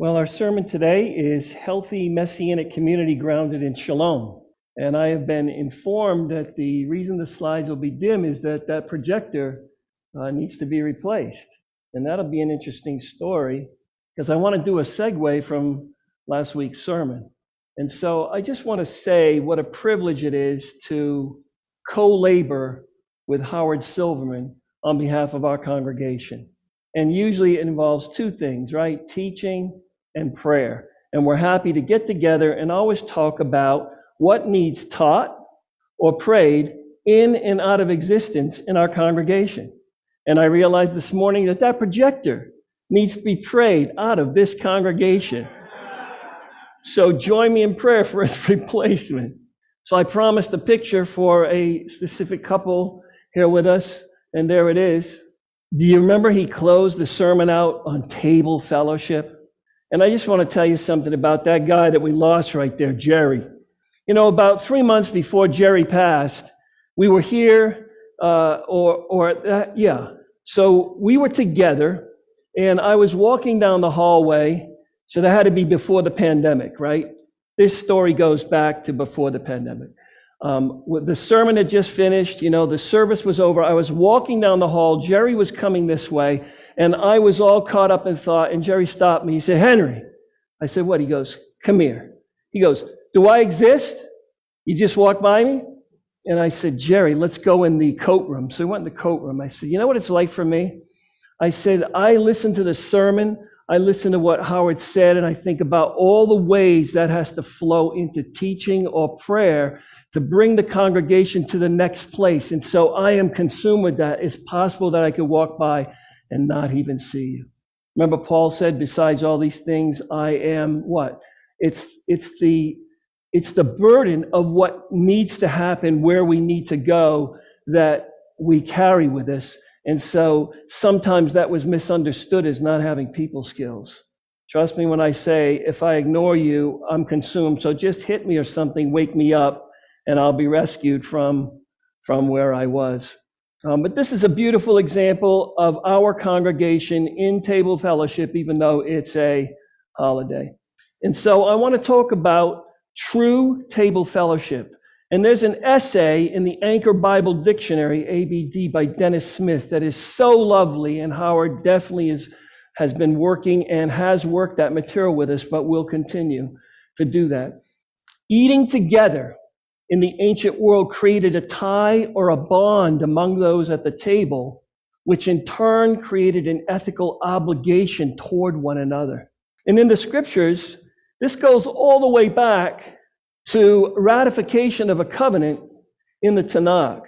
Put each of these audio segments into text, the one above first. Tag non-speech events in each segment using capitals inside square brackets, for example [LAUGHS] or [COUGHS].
Well, our sermon today is Healthy Messianic Community Grounded in Shalom. And I have been informed that the reason the slides will be dim is that that projector uh, needs to be replaced. And that'll be an interesting story because I want to do a segue from last week's sermon. And so I just want to say what a privilege it is to co labor with Howard Silverman on behalf of our congregation. And usually it involves two things, right? Teaching and prayer. And we're happy to get together and always talk about what needs taught or prayed in and out of existence in our congregation. And I realized this morning that that projector needs to be prayed out of this congregation. So join me in prayer for its [LAUGHS] replacement. So I promised a picture for a specific couple here with us, and there it is. Do you remember he closed the sermon out on table fellowship? And I just want to tell you something about that guy that we lost right there, Jerry. You know, about three months before Jerry passed, we were here, uh, or, or yeah. So we were together, and I was walking down the hallway. So that had to be before the pandemic, right? This story goes back to before the pandemic. Um, the sermon had just finished, you know, the service was over. I was walking down the hall. Jerry was coming this way, and I was all caught up in thought. And Jerry stopped me. He said, Henry. I said, What? He goes, Come here. He goes, Do I exist? You just walked by me? And I said, Jerry, let's go in the coat room. So we went in the coat room. I said, You know what it's like for me? I said, I listened to the sermon. I listen to what Howard said, and I think about all the ways that has to flow into teaching or prayer to bring the congregation to the next place. And so I am consumed with that. It's possible that I could walk by and not even see you. Remember, Paul said, besides all these things, I am what? It's, it's, the, it's the burden of what needs to happen, where we need to go, that we carry with us. And so sometimes that was misunderstood as not having people skills. Trust me when I say, if I ignore you, I'm consumed. So just hit me or something, wake me up, and I'll be rescued from, from where I was. Um, but this is a beautiful example of our congregation in table fellowship, even though it's a holiday. And so I want to talk about true table fellowship. And there's an essay in the Anchor Bible Dictionary, ABD, by Dennis Smith, that is so lovely. And Howard definitely is, has been working and has worked that material with us, but will continue to do that. Eating together in the ancient world created a tie or a bond among those at the table, which in turn created an ethical obligation toward one another. And in the scriptures, this goes all the way back to ratification of a covenant in the Tanakh.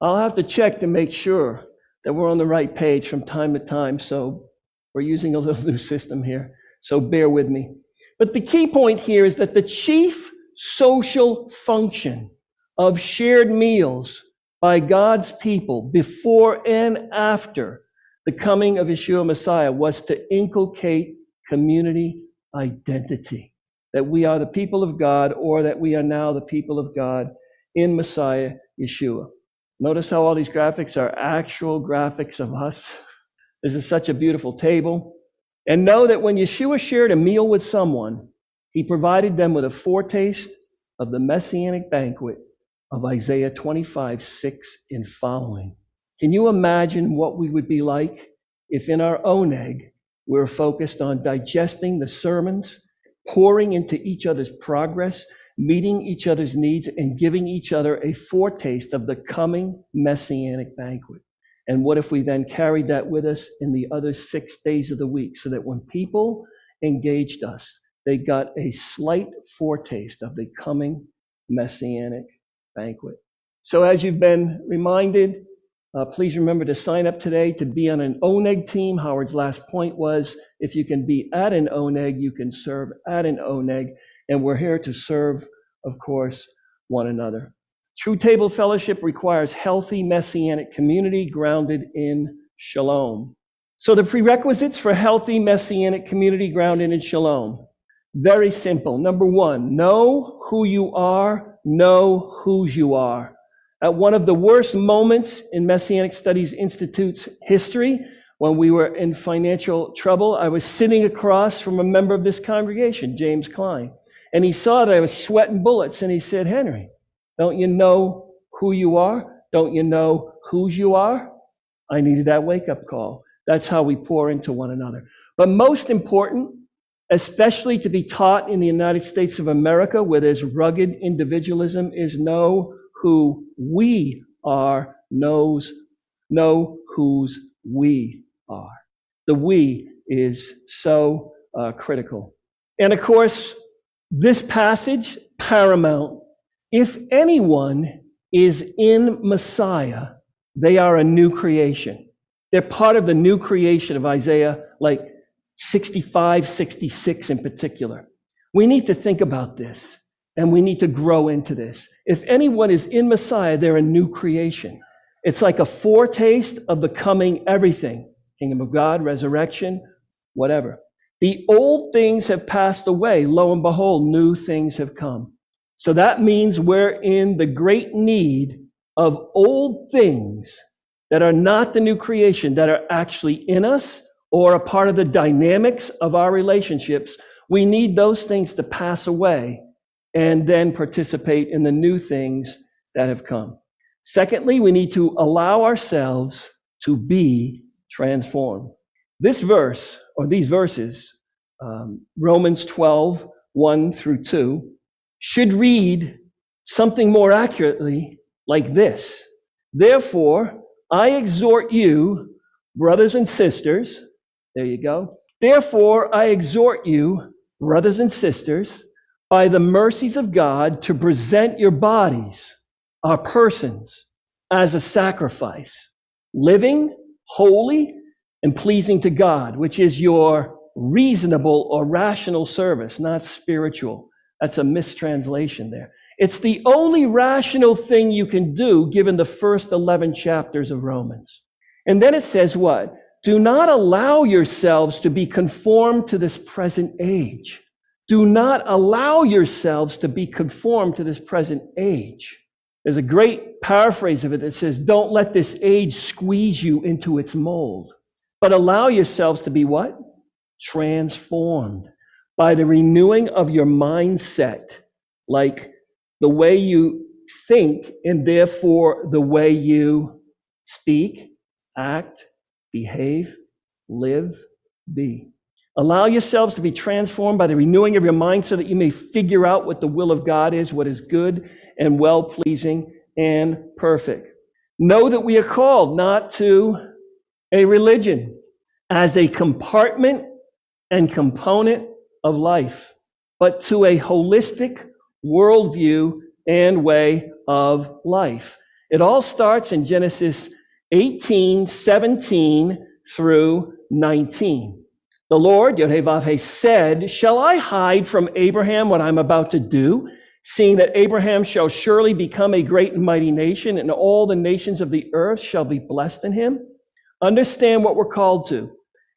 I'll have to check to make sure that we're on the right page from time to time. So we're using a little [LAUGHS] new system here. So bear with me. But the key point here is that the chief social function of shared meals by God's people before and after the coming of Yeshua Messiah was to inculcate community identity. That we are the people of God or that we are now the people of God in Messiah Yeshua. Notice how all these graphics are actual graphics of us. This is such a beautiful table. And know that when Yeshua shared a meal with someone, he provided them with a foretaste of the messianic banquet of Isaiah 25, 6 and following. Can you imagine what we would be like if in our oneg we we're focused on digesting the sermons, pouring into each other's progress, meeting each other's needs, and giving each other a foretaste of the coming messianic banquet? And what if we then carried that with us in the other six days of the week so that when people engaged us, they got a slight foretaste of the coming messianic banquet. So, as you've been reminded, uh, please remember to sign up today to be on an ONEG team. Howard's last point was if you can be at an ONEG, you can serve at an ONEG. And we're here to serve, of course, one another. True table fellowship requires healthy messianic community grounded in shalom. So, the prerequisites for healthy messianic community grounded in shalom very simple. Number one, know who you are, know whose you are. At one of the worst moments in Messianic Studies Institute's history, when we were in financial trouble, I was sitting across from a member of this congregation, James Klein, and he saw that I was sweating bullets, and he said, Henry, don't you know who you are? Don't you know whose you are? I needed that wake up call. That's how we pour into one another. But most important, especially to be taught in the United States of America, where there's rugged individualism, is know who we are, knows, know whose we are. The we is so uh, critical. And of course, this passage, paramount. If anyone is in Messiah, they are a new creation. They're part of the new creation of Isaiah, like 65, 66 in particular. We need to think about this and we need to grow into this. If anyone is in Messiah, they're a new creation. It's like a foretaste of the coming everything kingdom of God, resurrection, whatever. The old things have passed away. Lo and behold, new things have come. So that means we're in the great need of old things that are not the new creation, that are actually in us or a part of the dynamics of our relationships. We need those things to pass away and then participate in the new things that have come. Secondly, we need to allow ourselves to be transformed. This verse, or these verses, um, Romans 12, 1 through 2, should read something more accurately like this Therefore, I exhort you, brothers and sisters, there you go. Therefore, I exhort you, brothers and sisters, by the mercies of God, to present your bodies, our persons, as a sacrifice, living, holy, and pleasing to God, which is your reasonable or rational service, not spiritual. That's a mistranslation there. It's the only rational thing you can do given the first 11 chapters of Romans. And then it says what? Do not allow yourselves to be conformed to this present age. Do not allow yourselves to be conformed to this present age. There's a great paraphrase of it that says, Don't let this age squeeze you into its mold, but allow yourselves to be what? Transformed by the renewing of your mindset, like the way you think and therefore the way you speak, act, behave, live, be. Allow yourselves to be transformed by the renewing of your mind so that you may figure out what the will of God is, what is good and well pleasing and perfect. Know that we are called not to a religion as a compartment and component of life, but to a holistic worldview and way of life. It all starts in Genesis 18, 17 through 19. The Lord, Yod said, Shall I hide from Abraham what I'm about to do, seeing that Abraham shall surely become a great and mighty nation, and all the nations of the earth shall be blessed in him? Understand what we're called to.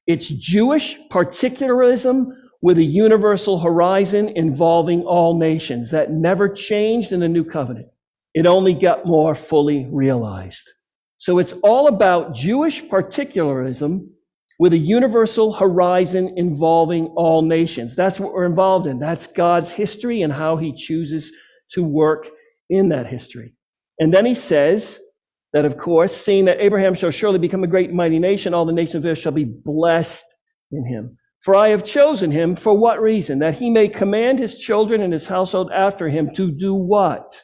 It's Jewish particularism with a universal horizon involving all nations that never changed in the new covenant. It only got more fully realized. So it's all about Jewish particularism with a universal horizon involving all nations. That's what we're involved in. That's God's history and how he chooses to work in that history. And then he says that, of course, seeing that Abraham shall surely become a great and mighty nation, all the nations of earth shall be blessed in him. For I have chosen him for what reason? That he may command his children and his household after him to do what?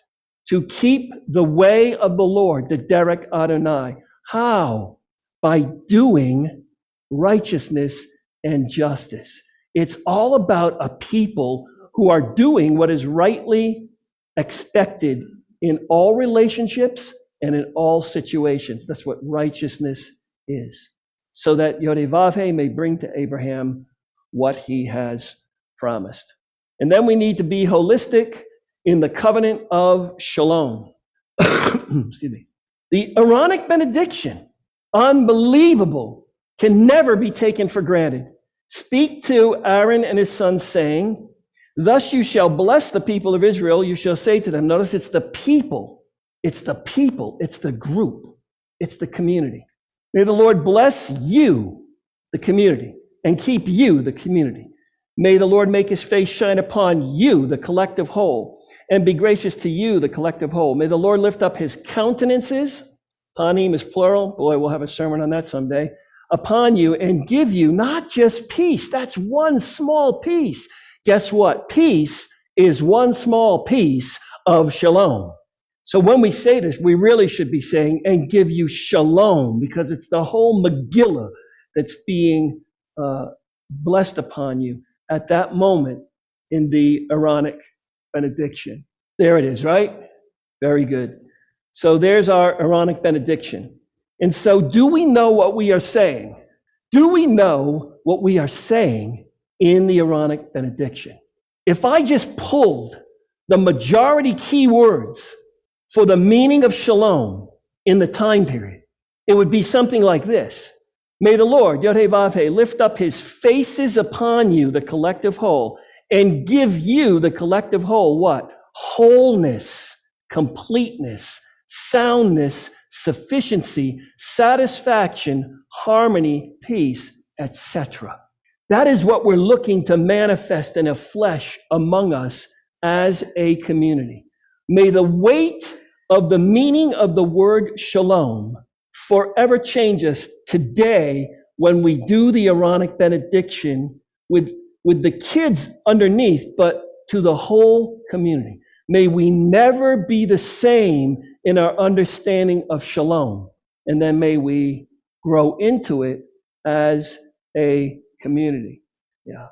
To keep the way of the Lord, the Derek Adonai. How? By doing righteousness and justice. It's all about a people who are doing what is rightly expected in all relationships and in all situations. That's what righteousness is so that Yodevavhe may bring to Abraham what he has promised. And then we need to be holistic in the covenant of shalom. [COUGHS] Excuse me. The Aaronic benediction, unbelievable, can never be taken for granted. Speak to Aaron and his sons, saying, Thus you shall bless the people of Israel. You shall say to them, notice it's the people, it's the people, it's the group, it's the community. May the Lord bless you, the community, and keep you, the community. May the Lord make his face shine upon you, the collective whole, and be gracious to you, the collective whole. May the Lord lift up his countenances, panim is plural, boy, we'll have a sermon on that someday, upon you and give you not just peace, that's one small piece. Guess what? Peace is one small piece of shalom. So when we say this, we really should be saying, and give you shalom, because it's the whole Megillah that's being uh, blessed upon you at that moment in the Aaronic benediction. There it is, right? Very good. So there's our Aaronic benediction. And so, do we know what we are saying? Do we know what we are saying in the Aaronic benediction? If I just pulled the majority key words for the meaning of shalom in the time period, it would be something like this. May the Lord, Yod lift up his faces upon you, the collective whole, and give you, the collective whole, what? Wholeness, completeness, soundness, sufficiency, satisfaction, harmony, peace, etc. That is what we're looking to manifest in a flesh among us as a community. May the weight of the meaning of the word shalom forever change us today when we do the Aaronic benediction with, with the kids underneath, but to the whole community. May we never be the same in our understanding of shalom. And then may we grow into it as a community. Yeah.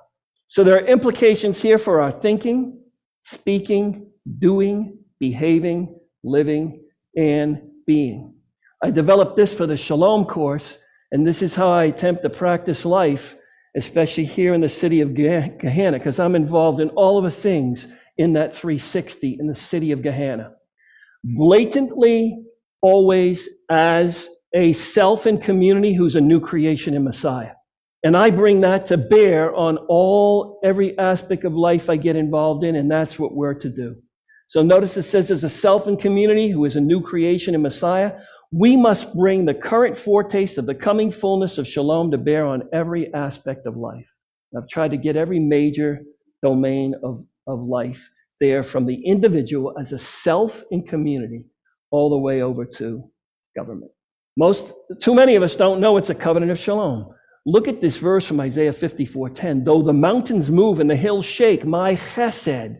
So there are implications here for our thinking, speaking, doing, behaving, living, and being. I developed this for the Shalom course, and this is how I attempt to practice life, especially here in the city of Gahanna, because I'm involved in all of the things in that 360 in the city of Gahanna. Blatantly, always as a self and community who's a new creation in Messiah. And I bring that to bear on all, every aspect of life I get involved in, and that's what we're to do. So notice it says as a self and community who is a new creation in Messiah, we must bring the current foretaste of the coming fullness of shalom to bear on every aspect of life. I've tried to get every major domain of, of life there from the individual as a self and community all the way over to government. Most, too many of us don't know it's a covenant of shalom. Look at this verse from Isaiah 54:10. Though the mountains move and the hills shake, my chesed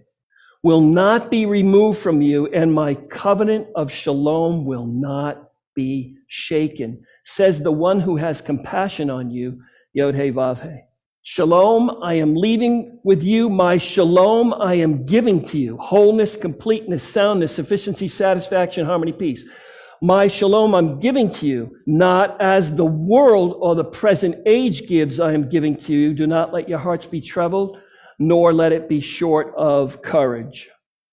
will not be removed from you, and my covenant of shalom will not be shaken. Says the one who has compassion on you, Yod He Vav He. Shalom, I am leaving with you. My shalom, I am giving to you. Wholeness, completeness, soundness, sufficiency, satisfaction, harmony, peace. My shalom I'm giving to you, not as the world or the present age gives, I am giving to you. Do not let your hearts be troubled, nor let it be short of courage.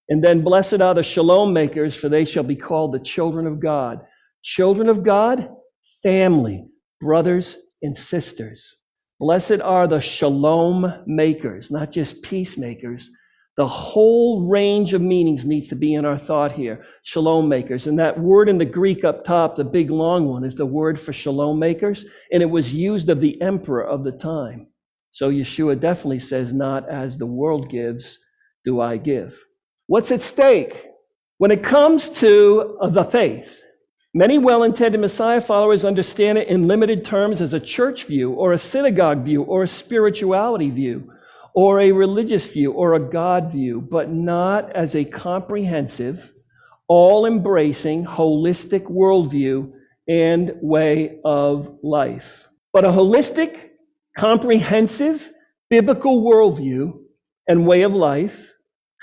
And then, blessed are the shalom makers, for they shall be called the children of God. Children of God, family, brothers and sisters. Blessed are the shalom makers, not just peacemakers, the whole range of meanings needs to be in our thought here. Shalom makers. And that word in the Greek up top, the big long one, is the word for shalom makers. And it was used of the emperor of the time. So Yeshua definitely says, Not as the world gives, do I give. What's at stake? When it comes to the faith, many well intended Messiah followers understand it in limited terms as a church view, or a synagogue view, or a spirituality view or a religious view or a God view, but not as a comprehensive, all embracing, holistic worldview and way of life. But a holistic, comprehensive, biblical worldview and way of life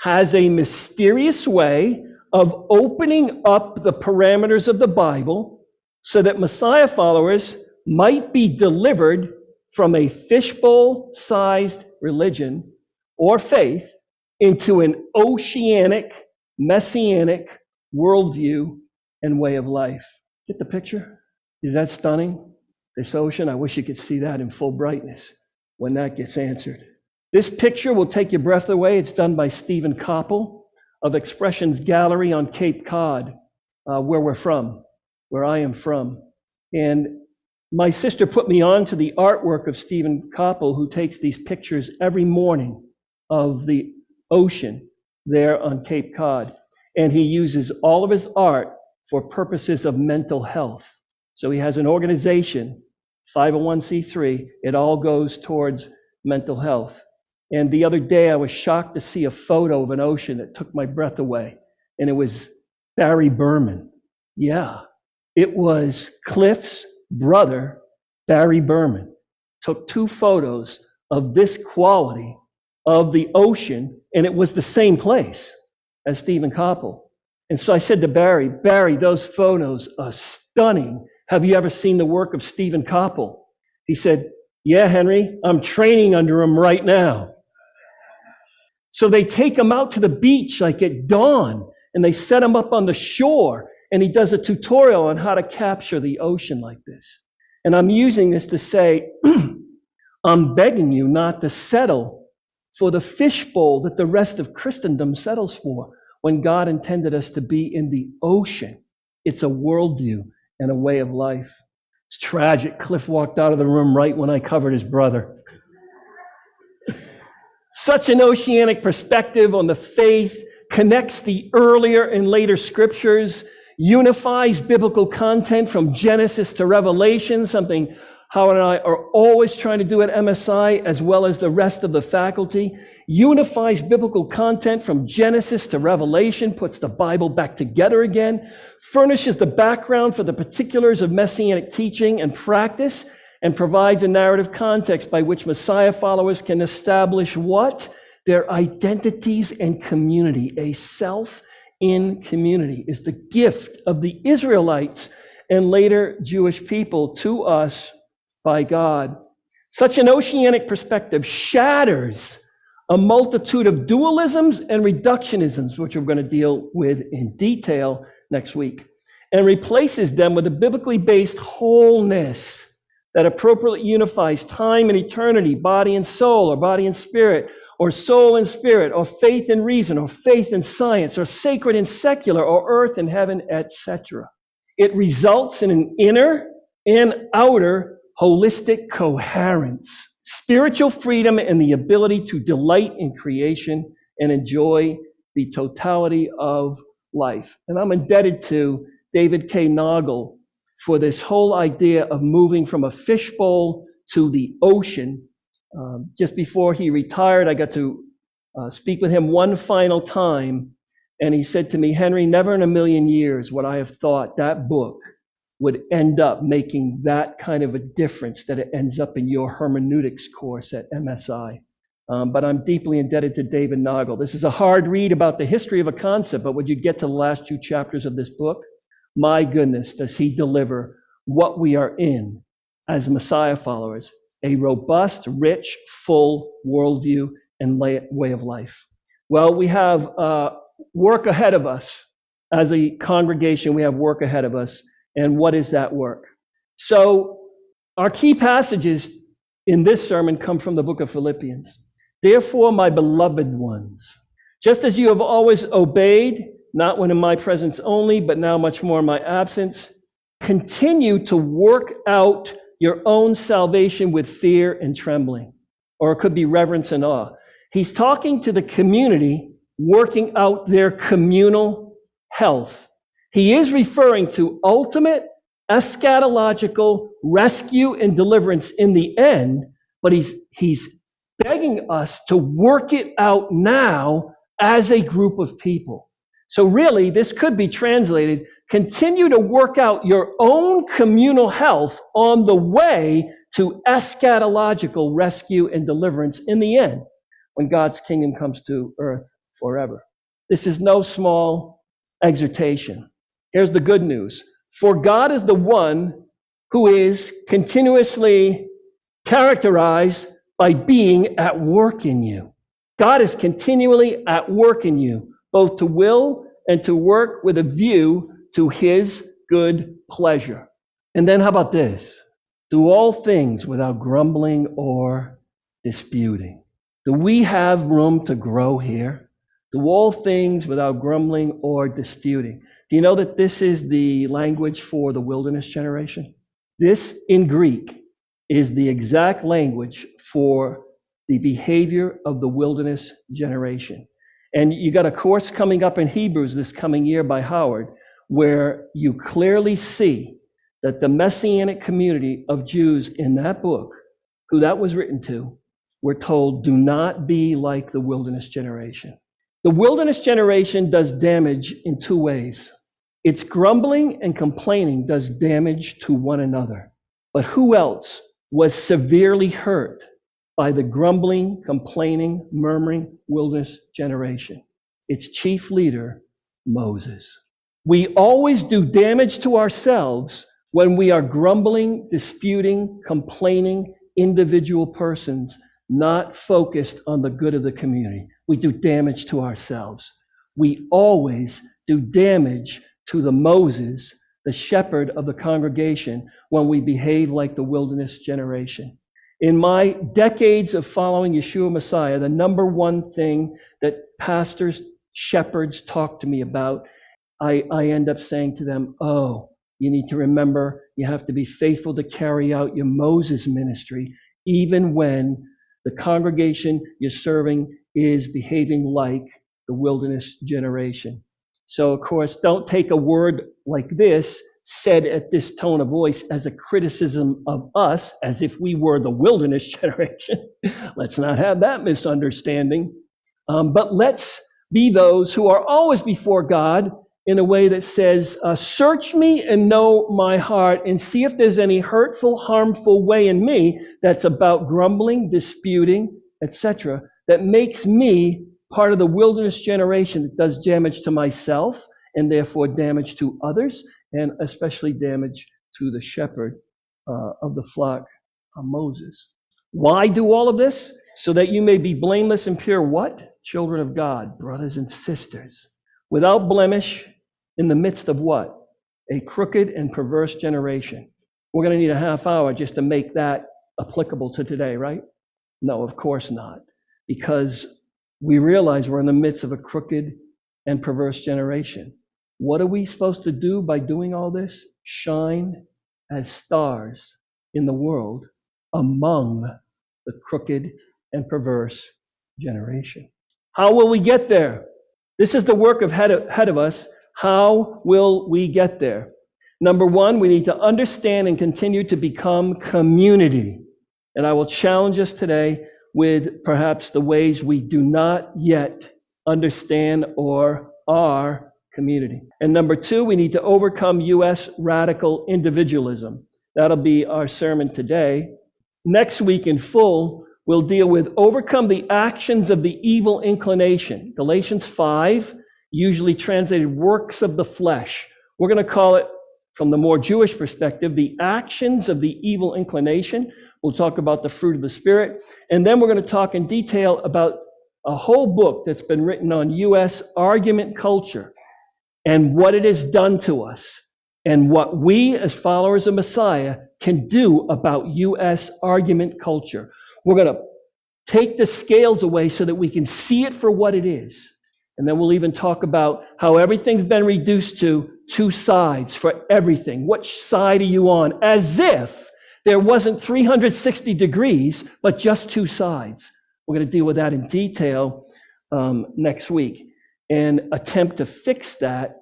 has a mysterious way of opening up the parameters of the Bible so that Messiah followers might be delivered from a fishbowl sized religion or faith into an oceanic, messianic worldview and way of life. Get the picture? Is that stunning? This ocean, I wish you could see that in full brightness when that gets answered. This picture will take your breath away. It's done by Stephen Koppel of Expressions Gallery on Cape Cod, uh, where we're from, where I am from. And my sister put me on to the artwork of Stephen Koppel, who takes these pictures every morning of the ocean there on Cape Cod. And he uses all of his art for purposes of mental health. So he has an organization, 501c3, it all goes towards mental health. And the other day, I was shocked to see a photo of an ocean that took my breath away. And it was Barry Berman. Yeah, it was Cliff's brother, Barry Berman, took two photos of this quality of the ocean, and it was the same place as Stephen Koppel. And so I said to Barry, Barry, those photos are stunning. Have you ever seen the work of Stephen Koppel? He said, Yeah, Henry, I'm training under him right now. So they take him out to the beach like at dawn and they set him up on the shore and he does a tutorial on how to capture the ocean like this. And I'm using this to say, [CLEARS THROAT] I'm begging you not to settle for the fishbowl that the rest of Christendom settles for when God intended us to be in the ocean. It's a worldview and a way of life. It's tragic. Cliff walked out of the room right when I covered his brother. Such an oceanic perspective on the faith connects the earlier and later scriptures unifies biblical content from Genesis to Revelation, something Howard and I are always trying to do at MSI, as well as the rest of the faculty. Unifies biblical content from Genesis to Revelation, puts the Bible back together again, furnishes the background for the particulars of Messianic teaching and practice, and provides a narrative context by which Messiah followers can establish what? Their identities and community, a self in community is the gift of the Israelites and later Jewish people to us by God. Such an oceanic perspective shatters a multitude of dualisms and reductionisms, which we're going to deal with in detail next week, and replaces them with a biblically based wholeness that appropriately unifies time and eternity, body and soul, or body and spirit, or soul and spirit, or faith and reason, or faith and science, or sacred and secular, or earth and heaven, etc. It results in an inner and outer holistic coherence, spiritual freedom, and the ability to delight in creation and enjoy the totality of life. And I'm indebted to David K. Naugle for this whole idea of moving from a fishbowl to the ocean um, just before he retired, I got to uh, speak with him one final time, and he said to me, Henry, never in a million years would I have thought that book would end up making that kind of a difference that it ends up in your hermeneutics course at MSI. Um, but I'm deeply indebted to David Naugle. This is a hard read about the history of a concept, but when you get to the last two chapters of this book, my goodness, does he deliver what we are in as Messiah followers a robust, rich, full worldview and way of life. Well, we have uh, work ahead of us. As a congregation, we have work ahead of us. And what is that work? So, our key passages in this sermon come from the book of Philippians. Therefore, my beloved ones, just as you have always obeyed, not when in my presence only, but now much more in my absence, continue to work out your own salvation with fear and trembling, or it could be reverence and awe. He's talking to the community working out their communal health. He is referring to ultimate eschatological rescue and deliverance in the end, but he's, he's begging us to work it out now as a group of people. So really, this could be translated continue to work out your own communal health on the way to eschatological rescue and deliverance in the end when God's kingdom comes to earth forever. This is no small exhortation. Here's the good news. For God is the one who is continuously characterized by being at work in you. God is continually at work in you, both to will and to work with a view to his good pleasure. And then how about this? Do all things without grumbling or disputing. Do we have room to grow here? Do all things without grumbling or disputing. Do you know that this is the language for the wilderness generation? This in Greek is the exact language for the behavior of the wilderness generation. And you got a course coming up in Hebrews this coming year by Howard, where you clearly see that the messianic community of Jews in that book, who that was written to, were told, do not be like the wilderness generation. The wilderness generation does damage in two ways. Its grumbling and complaining does damage to one another. But who else was severely hurt by the grumbling, complaining, murmuring wilderness generation? Its chief leader, Moses. We always do damage to ourselves when we are grumbling, disputing, complaining individual persons, not focused on the good of the community. We do damage to ourselves. We always do damage to the Moses, the shepherd of the congregation, when we behave like the wilderness generation. In my decades of following Yeshua Messiah, the number one thing that pastors, shepherds talk to me about, I, I end up saying to them, Oh, you need to remember you have to be faithful to carry out your Moses ministry, even when the congregation you're serving is behaving like the wilderness generation. So, of course, don't take a word like this said at this tone of voice as a criticism of us, as if we were the wilderness [LAUGHS] generation. let's not have that misunderstanding. Um, but let's be those who are always before God in a way that says, uh, Search me and know my heart and see if there's any hurtful, harmful way in me that's about grumbling, disputing, etc., that makes me part of the wilderness generation that does damage to myself and therefore damage to others, and especially damage to the shepherd uh, of the flock, uh, Moses. Why do all of this? So that you may be blameless and pure, what? Children of God, brothers and sisters, without blemish, in the midst of what? A crooked and perverse generation. We're going to need a half hour just to make that applicable to today, right? No, of course not. Because we realize we're in the midst of a crooked and perverse generation. What are we supposed to do by doing all this? Shine as stars in the world among the crooked and perverse generation. How will we get there? This is the work of of us. How will we get there? Number one, we need to understand and continue to become community. And I will challenge us today with perhaps the ways we do not yet understand or are community. And number two, we need to overcome U.S. radical individualism. That'll be our sermon today. Next week in full, we'll deal with overcome the actions of the evil inclination. Galatians 5, usually translated works of the flesh. We're going to call it, from the more Jewish perspective, the actions of the evil inclination. We'll talk about the fruit of the Spirit. And then we're going to talk in detail about a whole book that's been written on U.S. argument culture and what it has done to us and what we as followers of Messiah can do about U.S. argument culture. We're going to take the scales away so that we can see it for what it is. And then we'll even talk about how everything's been reduced to two sides for everything. Which side are you on? As if there wasn't 360 degrees, but just two sides. We're going to deal with that in detail um, next week and attempt to fix that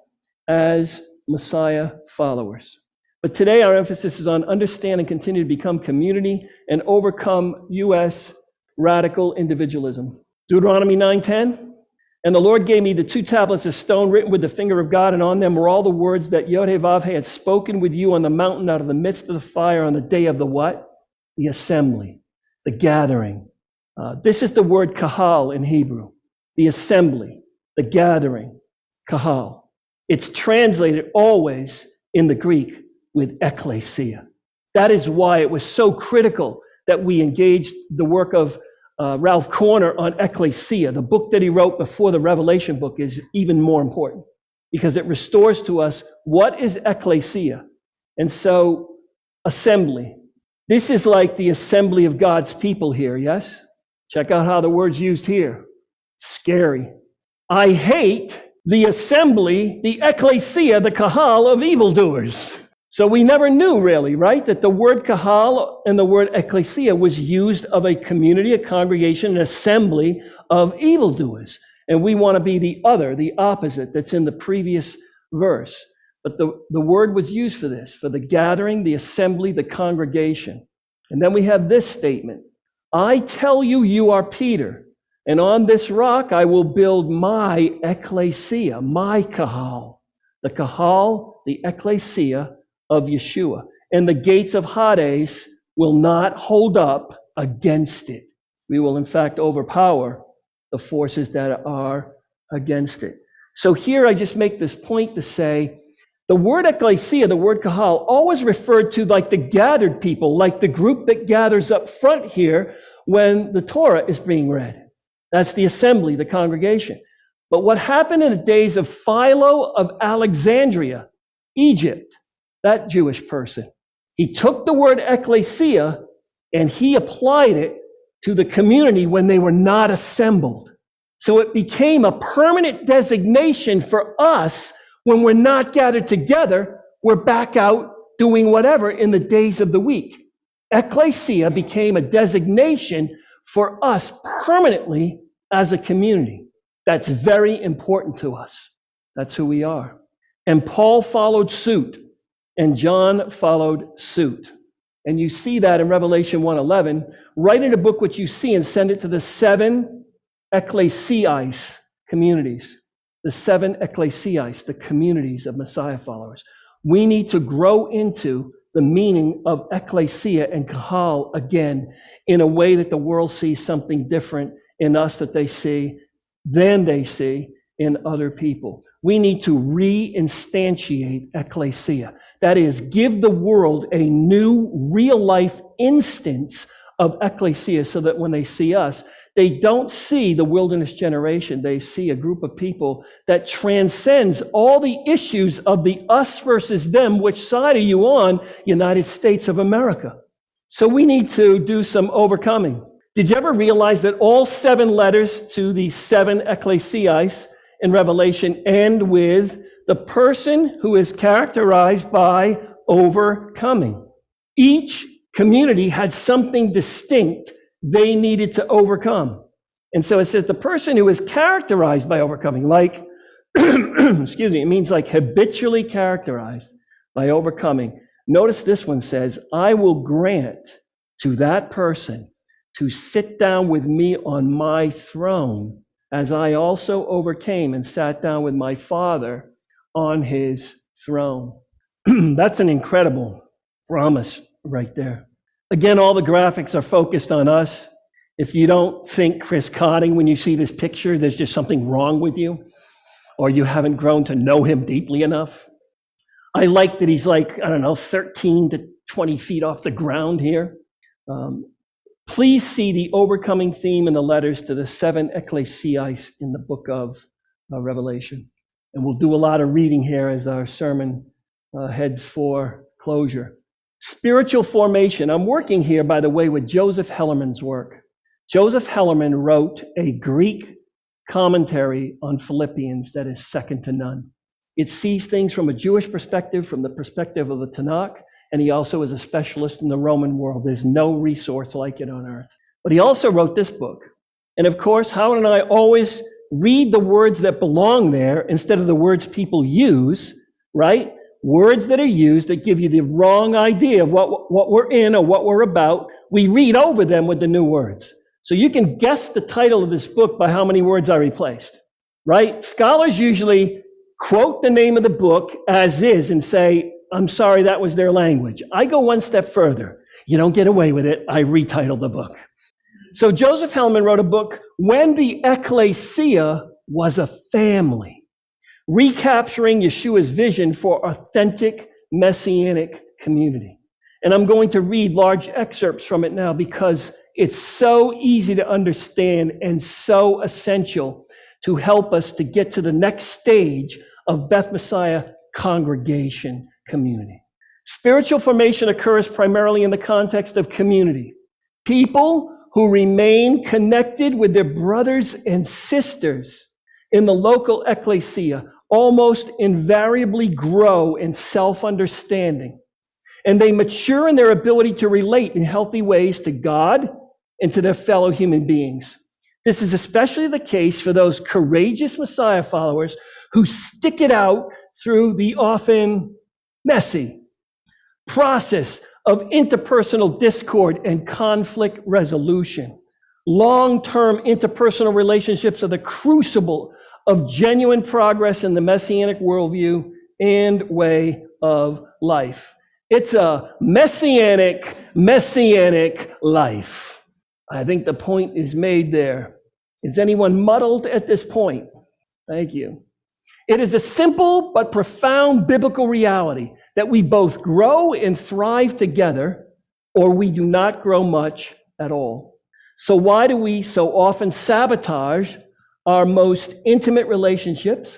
as Messiah followers. But today, our emphasis is on understand and continue to become community and overcome U.S. radical individualism. Deuteronomy 9:10. And the Lord gave me the two tablets of stone written with the finger of God, and on them were all the words that Yod-Heh-Vav had spoken with you on the mountain out of the midst of the fire on the day of the what? The assembly, the gathering. Uh, this is the word kahal in Hebrew, the assembly, the gathering, kahal. It's translated always in the Greek with ecclesia. That is why it was so critical that we engaged the work of uh, Ralph Korner on Ecclesia, the book that he wrote before the Revelation book, is even more important because it restores to us what is Ecclesia. And so, assembly. This is like the assembly of God's people here, yes? Check out how the word's used here. Scary. I hate the assembly, the ecclesia, the kahal of evildoers. So we never knew really, right, that the word kahal and the word ecclesia was used of a community, a congregation, an assembly of evildoers. And we want to be the other, the opposite that's in the previous verse. But the, the word was used for this, for the gathering, the assembly, the congregation. And then we have this statement I tell you, you are Peter, and on this rock I will build my ecclesia, my kahal. The kahal, the ecclesia of Yeshua. And the gates of Hades will not hold up against it. We will, in fact, overpower the forces that are against it. So here I just make this point to say the word ecclesia, the word kahal, always referred to like the gathered people, like the group that gathers up front here when the Torah is being read. That's the assembly, the congregation. But what happened in the days of Philo of Alexandria, Egypt, that Jewish person, he took the word ecclesia and he applied it to the community when they were not assembled. So it became a permanent designation for us when we're not gathered together, we're back out doing whatever in the days of the week. Ecclesia became a designation for us permanently as a community. That's very important to us. That's who we are. And Paul followed suit, and John followed suit. And you see that in Revelation 1:11. Write in a book what you see and send it to the seven ecclesiais communities the seven ecclesiais, the communities of Messiah followers. We need to grow into the meaning of ecclesia and kahal again in a way that the world sees something different in us that they see than they see in other people. We need to reinstantiate ecclesia. That is, give the world a new real life instance of ecclesia so that when they see us, they don't see the wilderness generation. They see a group of people that transcends all the issues of the us versus them. Which side are you on? United States of America. So we need to do some overcoming. Did you ever realize that all seven letters to the seven ecclesiais in Revelation end with the person who is characterized by overcoming? Each community had something distinct they needed to overcome. And so it says the person who is characterized by overcoming, like, [CLEARS THROAT] excuse me, it means like habitually characterized by overcoming. Notice this one says, I will grant to that person to sit down with me on my throne as I also overcame and sat down with my Father on his throne. [CLEARS THROAT] That's an incredible promise right there. Again, all the graphics are focused on us. If you don't think Chris Cotting when you see this picture, there's just something wrong with you, or you haven't grown to know him deeply enough. I like that he's like, I don't know, 13 to 20 feet off the ground here. Um, please see the overcoming theme in the letters to the seven ecclesiais in the book of uh, Revelation. And we'll do a lot of reading here as our sermon uh, heads for closure. Spiritual formation. I'm working here, by the way, with Joseph Hellerman's work. Joseph Hellerman wrote a Greek commentary on Philippians that is second to none. It sees things from a Jewish perspective, from the perspective of the Tanakh, and he also is a specialist in the Roman world. There's no resource like it on earth. But he also wrote this book. And of course, Howard and I always read the words that belong there instead of the words people use, right? Words that are used that give you the wrong idea of what, what we're in or what we're about, we read over them with the new words. So you can guess the title of this book by how many words I replaced, right? Scholars usually quote the name of the book as is and say, I'm sorry, that was their language. I go one step further. You don't get away with it. I retitle the book. So Joseph Hellerman wrote a book, When the Ecclesia Was a Family recapturing Yeshua's vision for authentic messianic community. And I'm going to read large excerpts from it now because it's so easy to understand and so essential to help us to get to the next stage of Beth Messiah congregation community. Spiritual formation occurs primarily in the context of community. People who remain connected with their brothers and sisters in the local ecclesia almost invariably grow in self understanding and they mature in their ability to relate in healthy ways to God and to their fellow human beings. This is especially the case for those courageous Messiah followers who stick it out through the often messy process of interpersonal discord and conflict resolution. Long term interpersonal relationships are the crucible of genuine progress in the messianic worldview and way of life. It's a messianic, messianic life. I think the point is made there. Is anyone muddled at this point? Thank you. It is a simple but profound biblical reality that we both grow and thrive together, or we do not grow much at all. So, why do we so often sabotage our most intimate relationships,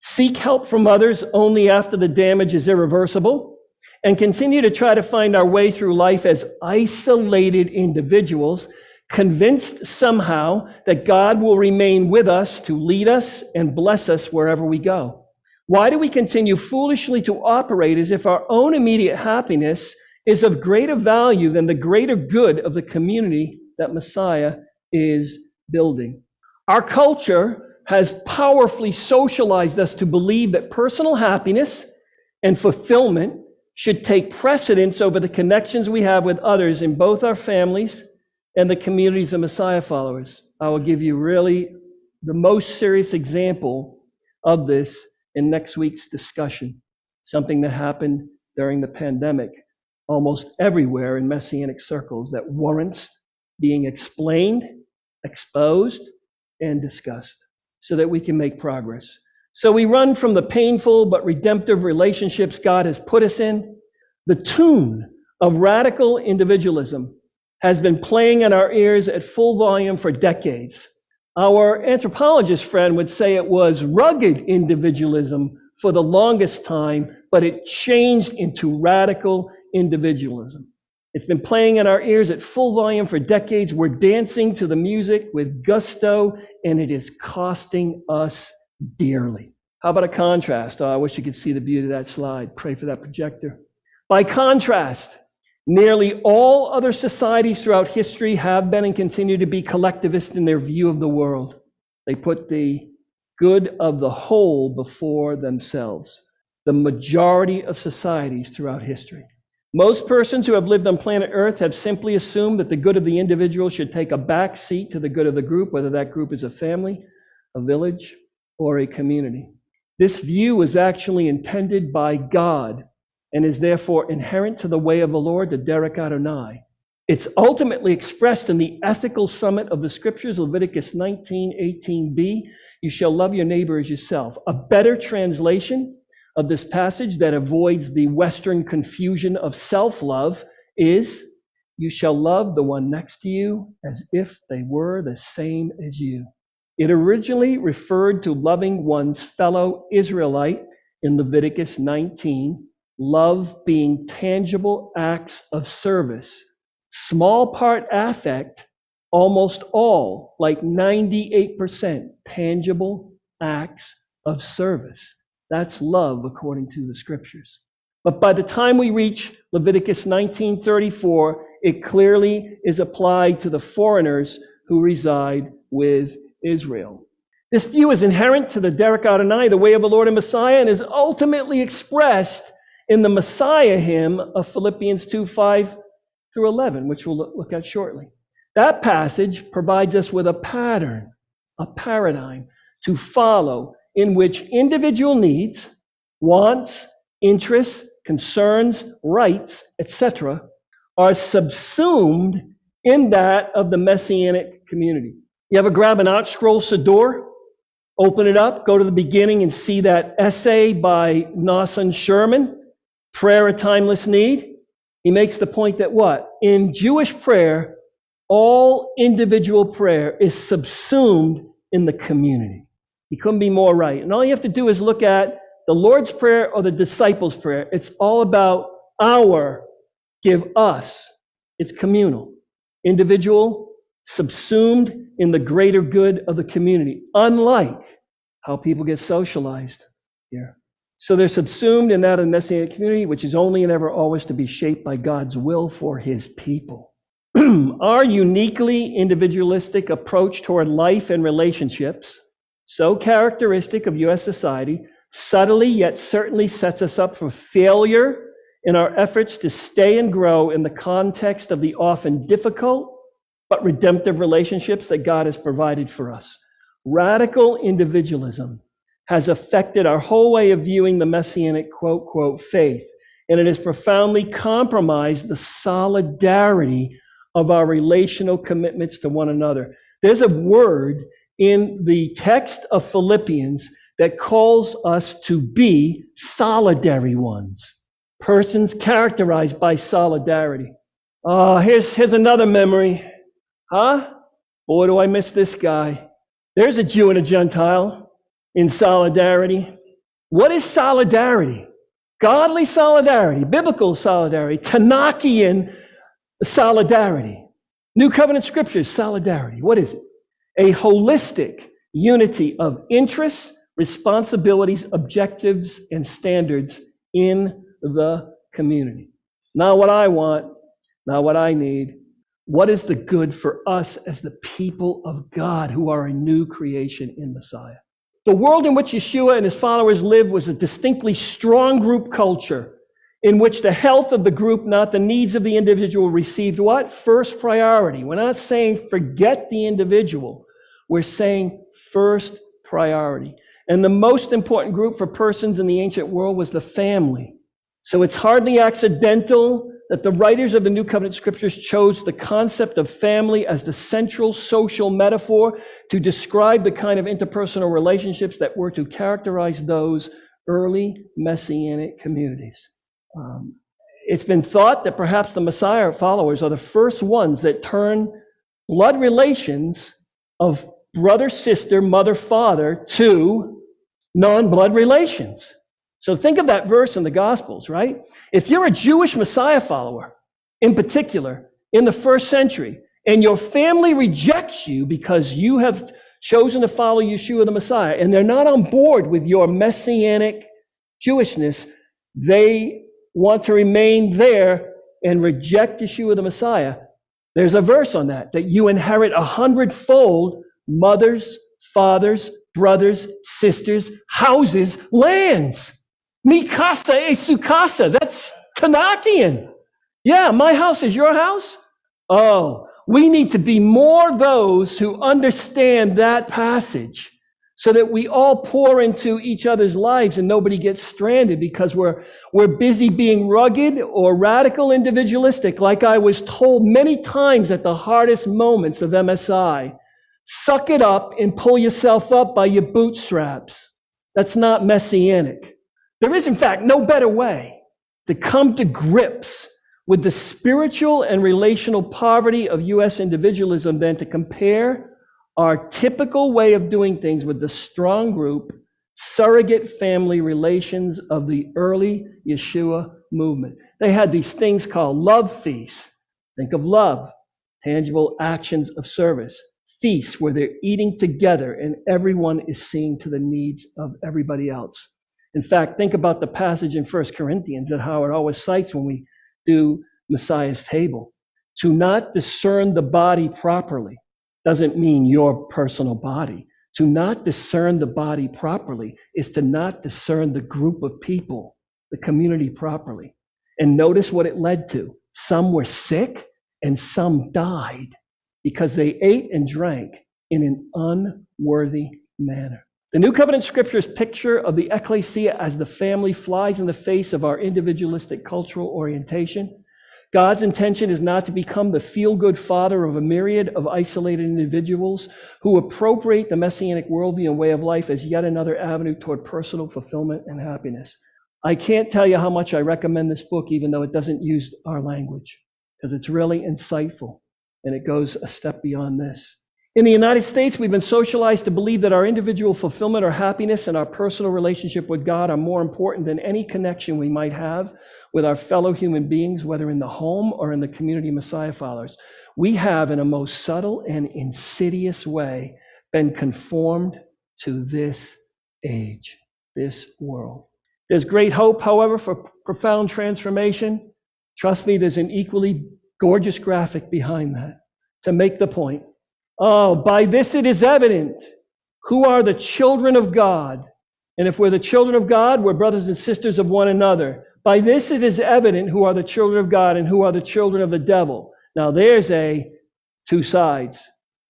seek help from others only after the damage is irreversible, and continue to try to find our way through life as isolated individuals, convinced somehow that God will remain with us to lead us and bless us wherever we go? Why do we continue foolishly to operate as if our own immediate happiness is of greater value than the greater good of the community that Messiah is building? Our culture has powerfully socialized us to believe that personal happiness and fulfillment should take precedence over the connections we have with others in both our families and the communities of Messiah followers. I will give you really the most serious example of this in next week's discussion, something that happened during the pandemic almost everywhere in messianic circles that warrants being explained, exposed, and discussed so that we can make progress. So we run from the painful but redemptive relationships God has put us in. The tune of radical individualism has been playing in our ears at full volume for decades. Our anthropologist friend would say it was rugged individualism for the longest time, but it changed into radical individualism. It's been playing in our ears at full volume for decades. We're dancing to the music with gusto, and it is costing us dearly. How about a contrast? Oh, I wish you could see the beauty of that slide. Pray for that projector. By contrast, nearly all other societies throughout history have been and continue to be collectivist in their view of the world. They put the good of the whole before themselves. The majority of societies throughout history. Most persons who have lived on planet Earth have simply assumed that the good of the individual should take a back seat to the good of the group, whether that group is a family, a village, or a community. This view was actually intended by God and is therefore inherent to the way of the Lord, the Derek Adonai. It's ultimately expressed in the ethical summit of the scriptures, Leviticus 19, 18b. You shall love your neighbor as yourself. A better translation of this passage that avoids the Western confusion of self love is you shall love the one next to you as if they were the same as you. It originally referred to loving one's fellow Israelite in Leviticus 19, love being tangible acts of service. Small part affect, almost all, like 98%, tangible acts of service. That's love according to the scriptures. But by the time we reach Leviticus 19:34, it clearly is applied to the foreigners who reside with Israel. This view is inherent to the Derek Adonai, the way of the Lord and Messiah, and is ultimately expressed in the Messiah hymn of Philippians 2 5 through 11, which we'll look at shortly. That passage provides us with a pattern, a paradigm to follow in which individual needs, wants, interests, concerns, rights, etc., are subsumed in that of the messianic community. You ever grab an ArtScroll Siddur, open it up, go to the beginning, and see that essay by Nosson Scherman, Prayer, a Timeless Need? He makes the point that what? In Jewish prayer, all individual prayer is subsumed in the community. He couldn't be more right. And all you have to do is look at the Lord's Prayer or the disciples' prayer. It's all about our, give us. It's communal, individual, subsumed in the greater good of the community, unlike how people get socialized here. So they're subsumed in that of Messianic community, which is only and ever always to be shaped by God's will for his people. [CLEARS THROAT] Our uniquely individualistic approach toward life and relationships, so characteristic of U.S. society, subtly yet certainly sets us up for failure in our efforts to stay and grow in the context of the often difficult but redemptive relationships that God has provided for us. Radical individualism has affected our whole way of viewing the messianic quote, quote, faith, and it has profoundly compromised the solidarity of our relational commitments to one another. There's a word in the text of Philippians that calls us to be solidary ones, persons characterized by solidarity. Oh, here's, here's another memory. Huh? Boy, do I miss this guy. There's a Jew and a Gentile in solidarity. What is solidarity? Godly solidarity, biblical solidarity, Tanakian solidarity. New covenant scriptures, solidarity. What is it? A holistic unity of interests, responsibilities, objectives, and standards in the community. Not what I want, not what I need. What is the good for us as the people of God who are a new creation in Messiah? The world in which Yeshua and his followers lived was a distinctly strong group culture in which the health of the group, not the needs of the individual, received what? First priority. We're not saying forget the individual. We're saying first priority. And the most important group for persons in the ancient world was the family. So it's hardly accidental that the writers of the New Covenant scriptures chose the concept of family as the central social metaphor to describe the kind of interpersonal relationships that were to characterize those early messianic communities. Um, it's been thought that perhaps the Messiah followers are the first ones that turn blood relations of brother, sister, mother, father to non blood relations. So think of that verse in the Gospels, right? If you're a Jewish Messiah follower, in particular, in the first century, and your family rejects you because you have chosen to follow Yeshua the Messiah, and they're not on board with your messianic Jewishness, they want to remain there and reject Yeshua the Messiah. There's a verse on that, that you inherit a hundredfold mothers, fathers, brothers, sisters, houses, lands. Mikasa e sukasa. That's Tanakian. Yeah, my house is your house. Oh, we need to be more those who understand that passage so that we all pour into each other's lives and nobody gets stranded because we're, we're busy being rugged or radical individualistic, like I was told many times at the hardest moments of MSI. Suck it up and pull yourself up by your bootstraps. That's not messianic. There is, in fact, no better way to come to grips with the spiritual and relational poverty of U.S. individualism than to compare our typical way of doing things with the strong group, surrogate family relations of the early Yeshua movement. They had these things called love feasts. Think of love, tangible actions of service. Feasts where they're eating together and everyone is seeing to the needs of everybody else. In fact, think about the passage in First Corinthians that Howard always cites when we do Messiah's table. To not discern the body properly doesn't mean your personal body. To not discern the body properly is to not discern the group of people, the community properly. And notice what it led to. Some were sick and some died because they ate and drank in an unworthy manner. The New Covenant Scripture's picture of the ecclesia as the family flies in the face of our individualistic cultural orientation. God's intention is not to become the feel good father of a myriad of isolated individuals who appropriate the messianic worldview and way of life as yet another avenue toward personal fulfillment and happiness. I can't tell you how much I recommend this book, even though it doesn't use our language, because it's really insightful and it goes a step beyond this. In the United States, we've been socialized to believe that our individual fulfillment or happiness and our personal relationship with God are more important than any connection we might have with our fellow human beings, whether in the home or in the community Messiah followers. We have, in a most subtle and insidious way, been conformed to this age, this world. There's great hope, however, for profound transformation. Trust me, there's an equally gorgeous graphic behind that to make the point. Oh, by this it is evident who are the children of God. And if we're the children of God, we're brothers and sisters of one another. By this it is evident who are the children of God and who are the children of the devil. Now there's a two sides.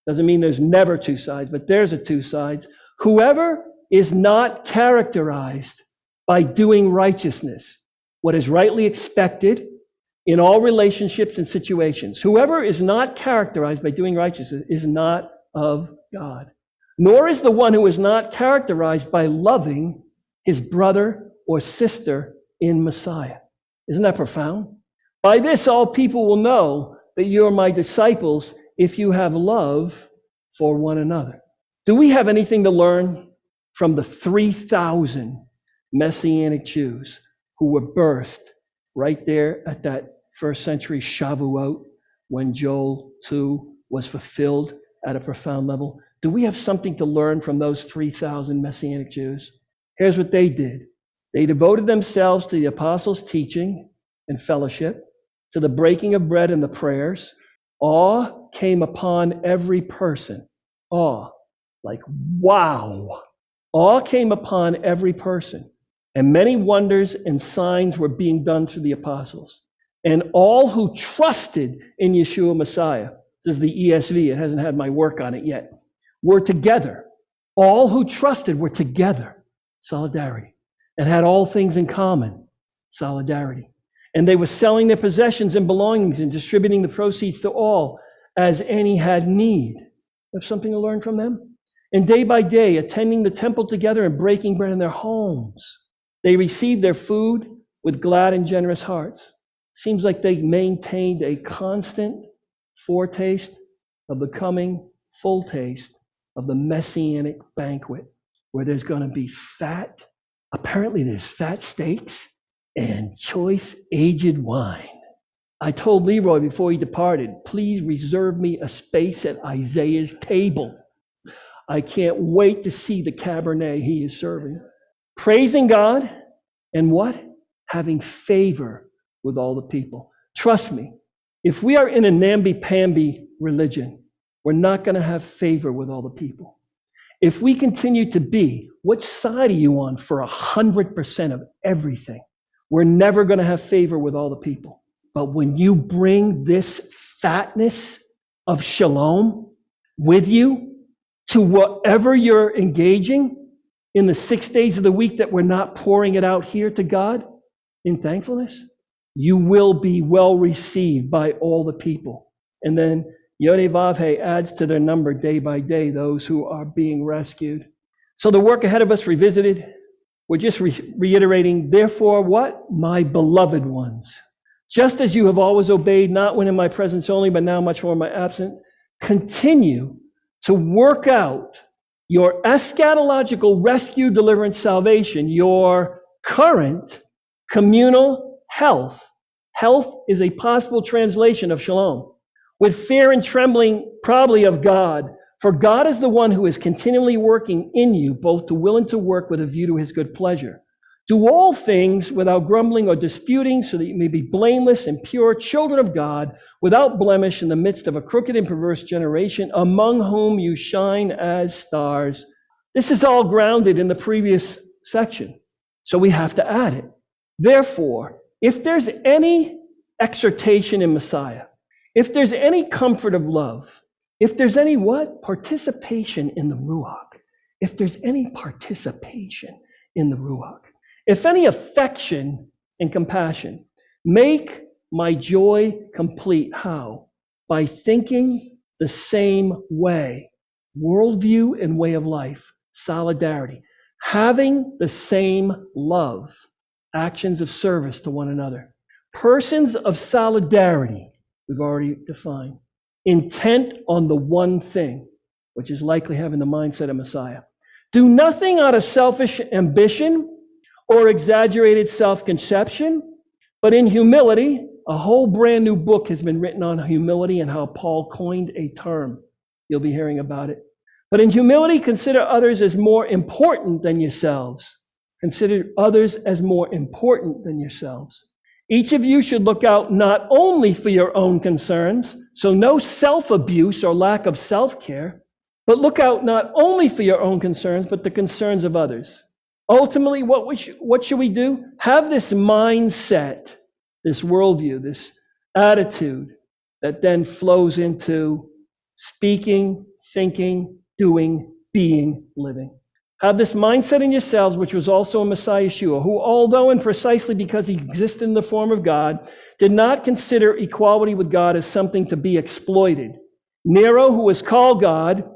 Doesn't mean there's never two sides, but there's a two sides. Whoever is not characterized by doing righteousness, what is rightly expected in all relationships and situations. Whoever is not characterized by doing righteousness is not of God, nor is the one who is not characterized by loving his brother or sister in Messiah. Isn't that profound? By this, all people will know that you are my disciples if you have love for one another. Do we have anything to learn from the 3,000 Messianic Jews who were birthed right there at that first century Shavuot when Joel 2 was fulfilled at a profound level? Do we have something to learn from those 3,000 Messianic Jews? Here's what they did they devoted themselves to the apostles' teaching and fellowship, to the breaking of bread and the prayers. Awe came upon every person. Awe, like wow. Awe came upon every person. And many wonders and signs were being done through the apostles. And all who trusted in Yeshua Messiah, this is the ESV, it hasn't had my work on it yet, were together. All who trusted were together. Solidarity. And had all things in common. Solidarity. And they were selling their possessions and belongings and distributing the proceeds to all as any had need. Have something to learn from them? And day by day, attending the temple together and breaking bread in their homes they received their food with glad and generous hearts. Seems like they maintained a constant foretaste of the coming full taste of the messianic banquet where there's going to be fat, apparently, there's fat steaks and choice aged wine. I told Leroy before he departed, please reserve me a space at Isaiah's table. I can't wait to see the Cabernet he is serving praising God, and what? Having favor with all the people. Trust me, if we are in a namby-pamby religion, we're not going to have favor with all the people. If we continue to be, which side are you on for 100% of everything? We're never going to have favor with all the people. But when you bring this fatness of shalom with you to whatever you're engaging, in the six days of the week that we're not pouring it out here to God in thankfulness, you will be well received by all the people. And then Yodevavhe adds to their number day by day those who are being rescued. So the work ahead of us revisited. We're just re- reiterating, therefore, what? My beloved ones. Just as you have always obeyed, not when in my presence only, but now much more in my absence, continue to work out your eschatological rescue, deliverance, salvation, your current communal health. Health is a possible translation of shalom. With fear and trembling, probably of God. For God is the one who is continually working in you, both to will and to work with a view to his good pleasure. Do all things without grumbling or disputing, so that you may be blameless and pure children of God, without blemish in the midst of a crooked and perverse generation, among whom you shine as stars. This is all grounded in the previous section, so we have to add it. Therefore, if there's any exhortation in Messiah, if there's any comfort of love, if there's any what? Participation in the Ruach. If there's any participation in the Ruach if any affection and compassion, make my joy complete. How? By thinking the same way, worldview and way of life, solidarity, having the same love, actions of service to one another, persons of solidarity, we've already defined, intent on the one thing, which is likely having the mindset of Messiah. Do nothing out of selfish ambition or exaggerated self conception, but in humility, a whole brand new book has been written on humility and how Paul coined a term. You'll be hearing about it. But in humility, consider others as more important than yourselves. Consider others as more important than yourselves. Each of you should look out not only for your own concerns, so no self abuse or lack of self care, but look out not only for your own concerns, but the concerns of others. Ultimately, what, we should, what should we do? Have this mindset, this worldview, this attitude that then flows into speaking, thinking, doing, being, living. Have this mindset in yourselves, which was also in Messiah Yeshua, who, although and precisely because he existed in the form of God, did not consider equality with God as something to be exploited. Nero, who was called God,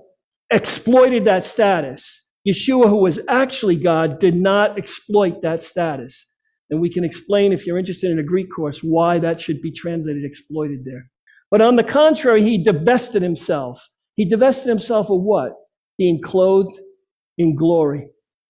exploited that status. Yeshua, who was actually God, did not exploit that status. And we can explain, if you're interested in a Greek course, why that should be translated exploited there. But on the contrary, he divested himself. He divested himself of what? Being clothed in glory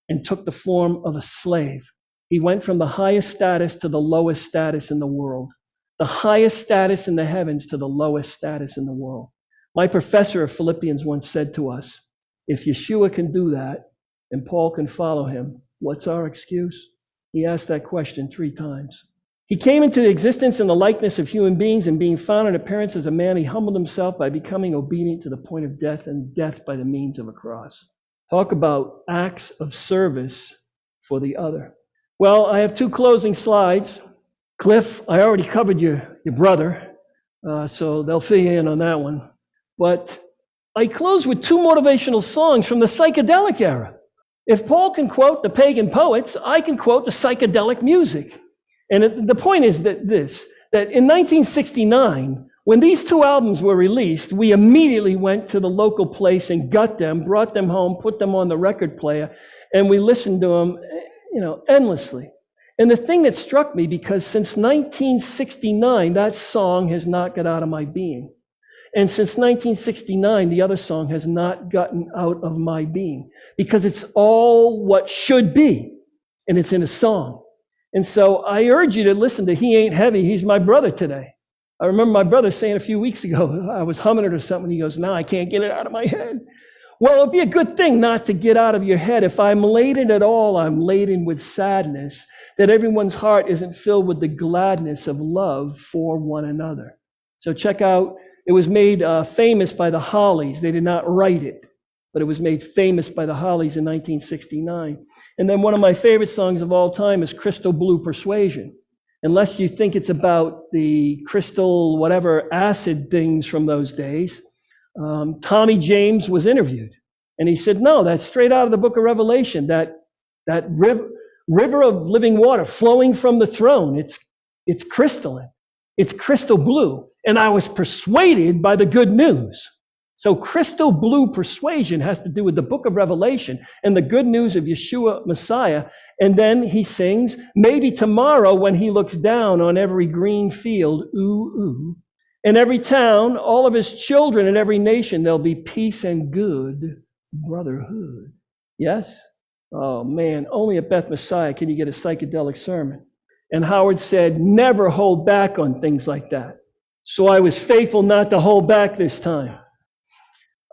and took the form of a slave. He went from the highest status to the lowest status in the world, the highest status in the heavens to the lowest status in the world. My professor of Philippians once said to us, if Yeshua can do that and Paul can follow him, what's our excuse? He asked that question three times. He came into existence in the likeness of human beings, and being found in appearance as a man, he humbled himself by becoming obedient to the point of death, and death by the means of a cross. Talk about acts of service for the other. Well, I have two closing slides. Cliff, I already covered your, your brother, uh, so they'll fill you in on that one. But I close with two motivational songs from the psychedelic era. If Paul can quote the pagan poets, I can quote the psychedelic music. And the point is that this, that in 1969, when these two albums were released, we immediately went to the local place and got them, brought them home, put them on the record player, and we listened to them, you know, endlessly. And the thing that struck me, because since 1969, that song has not got out of my being. And since 1969, the other song has not gotten out of my being because it's all what should be, and it's in a song. And so I urge you to listen to He Ain't Heavy, He's My Brother today. I remember my brother saying a few weeks ago, [LAUGHS] I was humming it or something. He goes, Now I can't get it out of my head. Well, it'd be a good thing not to get out of your head. If I'm laden at all, I'm laden with sadness, that everyone's heart isn't filled with the gladness of love for one another. So check out, it was made uh, famous by the Hollies. They did not write it, but it was made famous by the Hollies in 1969. And then one of my favorite songs of all time is Crystal Blue Persuasion unless you think it's about the crystal, whatever acid things from those days. Um, Tommy James was interviewed, and he said, No, that's straight out of the book of Revelation, that, that river, river of living water flowing from the throne. It's, it's crystalline, it's crystal blue. And I was persuaded by the good news. So crystal blue persuasion has to do with the book of Revelation and the good news of Yeshua Messiah. And then he sings, maybe tomorrow when he looks down on every green field, ooh, ooh, in every town, all of his children in every nation, there'll be peace and good brotherhood. Yes? Oh man, only at Beth Messiah can you get a psychedelic sermon. And Howard said, never hold back on things like that. So I was faithful not to hold back this time.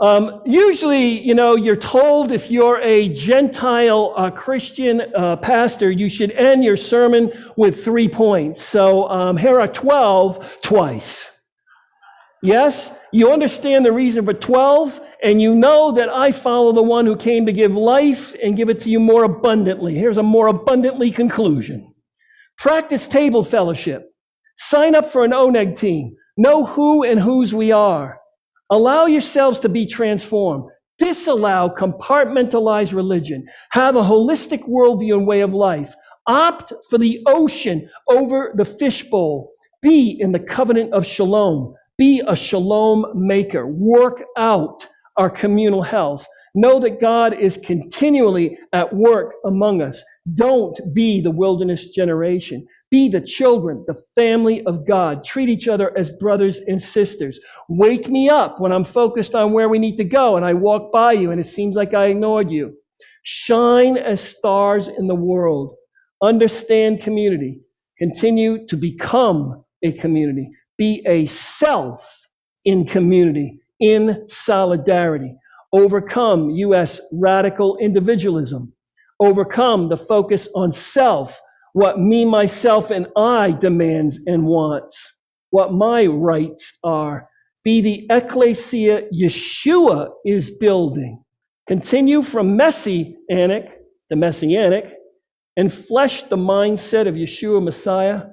Um, usually, you know, you're told if you're a Gentile uh, Christian uh, pastor, you should end your sermon with three points. So um, here are 12 twice. Yes, you understand the reason for 12, and you know that I follow the one who came to give life and give it to you more abundantly. Here's a more abundantly conclusion. Practice table fellowship. Sign up for an ONEG team. Know who and whose we are. Allow yourselves to be transformed. Disallow compartmentalized religion. Have a holistic worldview and way of life. Opt for the ocean over the fishbowl. Be in the covenant of shalom. Be a shalom maker. Work out our communal health. Know that God is continually at work among us. Don't be the wilderness generation. Be the children, the family of God. Treat each other as brothers and sisters. Wake me up when I'm focused on where we need to go and I walk by you and it seems like I ignored you. Shine as stars in the world. Understand community. Continue to become a community. Be a self in community, in solidarity. Overcome U.S. radical individualism Overcome the focus on self, what me, myself, and I demands and wants, what my rights are. Be the ecclesia Yeshua is building. Continue from messianic, the messianic, and flesh the mindset of Yeshua Messiah.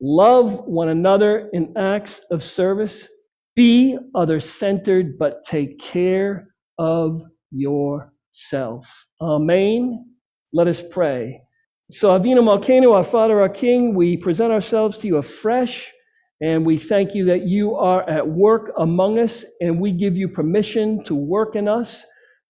Love one another in acts of service. Be other centered, but take care of yourself. Amen. Let us pray. So, Avinu Malkeinu, our Father, our King, we present ourselves to you afresh, and we thank you that you are at work among us, and we give you permission to work in us,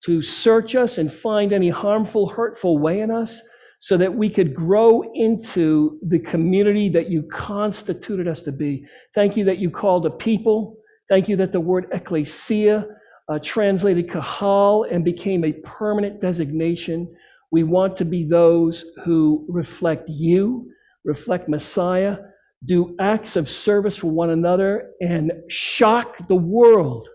to search us and find any harmful, hurtful way in us, so that we could grow into the community that you constituted us to be. Thank you that you called a people. Thank you that the word ecclesia uh, translated kahal and became a permanent designation. We want to be those who reflect you, reflect Messiah, do acts of service for one another, and shock the world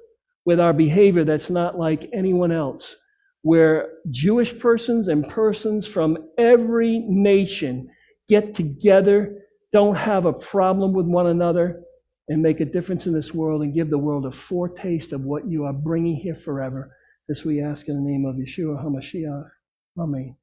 with our behavior that's not like anyone else. Where Jewish persons and persons from every nation get together, don't have a problem with one another, and make a difference in this world and give the world a foretaste of what you are bringing here forever. This we ask in the name of Yeshua HaMashiach. Amen.